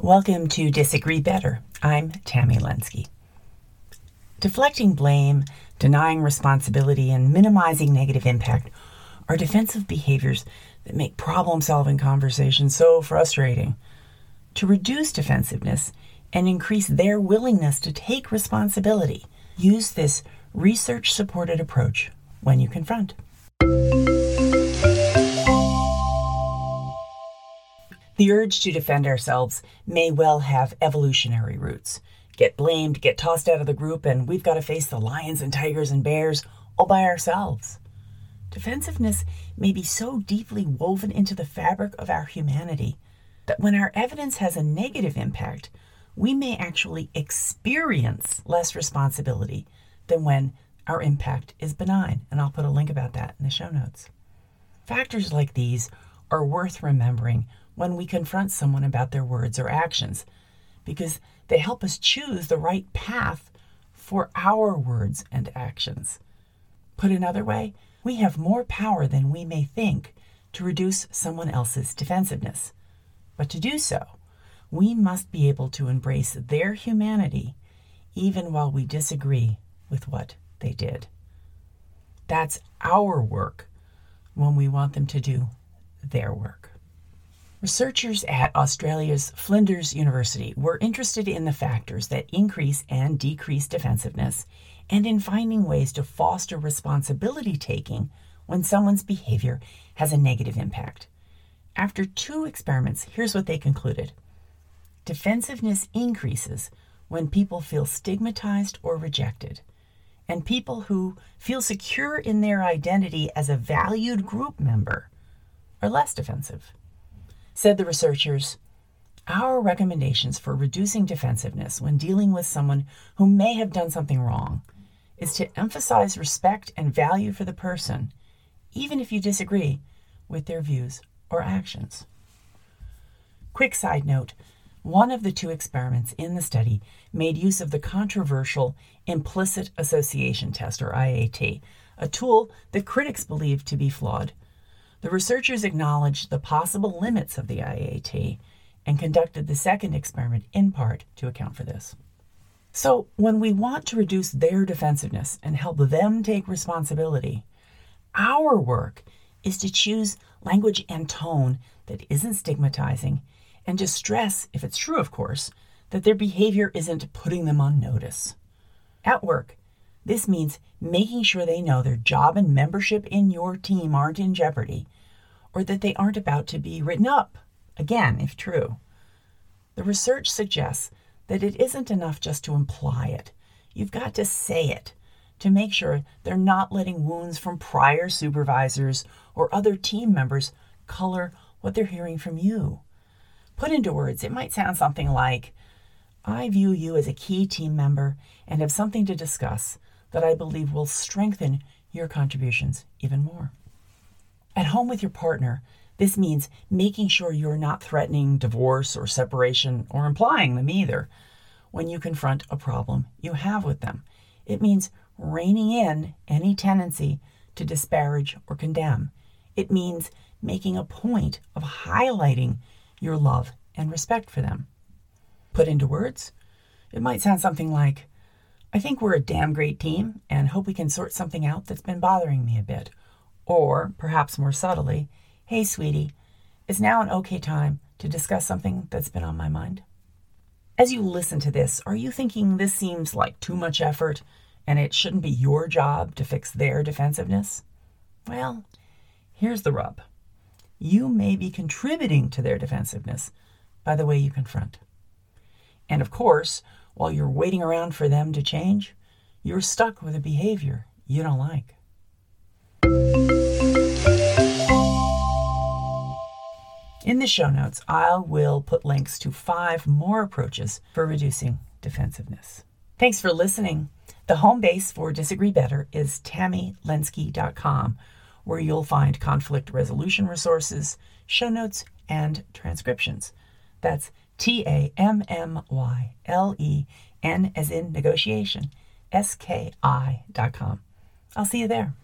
Welcome to Disagree Better. I'm Tammy Lenski. Deflecting blame, denying responsibility, and minimizing negative impact are defensive behaviors that make problem solving conversations so frustrating. To reduce defensiveness and increase their willingness to take responsibility, use this research supported approach when you confront. The urge to defend ourselves may well have evolutionary roots. Get blamed, get tossed out of the group, and we've got to face the lions and tigers and bears all by ourselves. Defensiveness may be so deeply woven into the fabric of our humanity that when our evidence has a negative impact, we may actually experience less responsibility than when our impact is benign. And I'll put a link about that in the show notes. Factors like these are worth remembering when we confront someone about their words or actions because they help us choose the right path for our words and actions. Put another way, we have more power than we may think to reduce someone else's defensiveness. But to do so, we must be able to embrace their humanity even while we disagree with what they did. That's our work when we want them to do their work. Researchers at Australia's Flinders University were interested in the factors that increase and decrease defensiveness and in finding ways to foster responsibility taking when someone's behavior has a negative impact. After two experiments, here's what they concluded defensiveness increases when people feel stigmatized or rejected, and people who feel secure in their identity as a valued group member are less defensive. Said the researchers, our recommendations for reducing defensiveness when dealing with someone who may have done something wrong is to emphasize respect and value for the person, even if you disagree with their views or actions. Quick side note one of the two experiments in the study made use of the controversial implicit association test, or IAT, a tool that critics believe to be flawed. The researchers acknowledged the possible limits of the IAT and conducted the second experiment in part to account for this. So, when we want to reduce their defensiveness and help them take responsibility, our work is to choose language and tone that isn't stigmatizing and to stress, if it's true, of course, that their behavior isn't putting them on notice. At work, this means making sure they know their job and membership in your team aren't in jeopardy, or that they aren't about to be written up, again, if true. The research suggests that it isn't enough just to imply it. You've got to say it to make sure they're not letting wounds from prior supervisors or other team members color what they're hearing from you. Put into words, it might sound something like I view you as a key team member and have something to discuss that I believe will strengthen your contributions even more. At home with your partner, this means making sure you're not threatening divorce or separation or implying them either when you confront a problem you have with them. It means reining in any tendency to disparage or condemn. It means making a point of highlighting your love and respect for them. Put into words, it might sound something like, I think we're a damn great team and hope we can sort something out that's been bothering me a bit. Or, perhaps more subtly, hey, sweetie, is now an okay time to discuss something that's been on my mind? As you listen to this, are you thinking this seems like too much effort and it shouldn't be your job to fix their defensiveness? Well, here's the rub you may be contributing to their defensiveness by the way you confront. And of course, while you're waiting around for them to change, you're stuck with a behavior you don't like. In the show notes, I will put links to five more approaches for reducing defensiveness. Thanks for listening. The home base for Disagree Better is tammylenski.com, where you'll find conflict resolution resources, show notes, and transcriptions. That's T A M M Y L E N as in negotiation, S K I dot com. I'll see you there.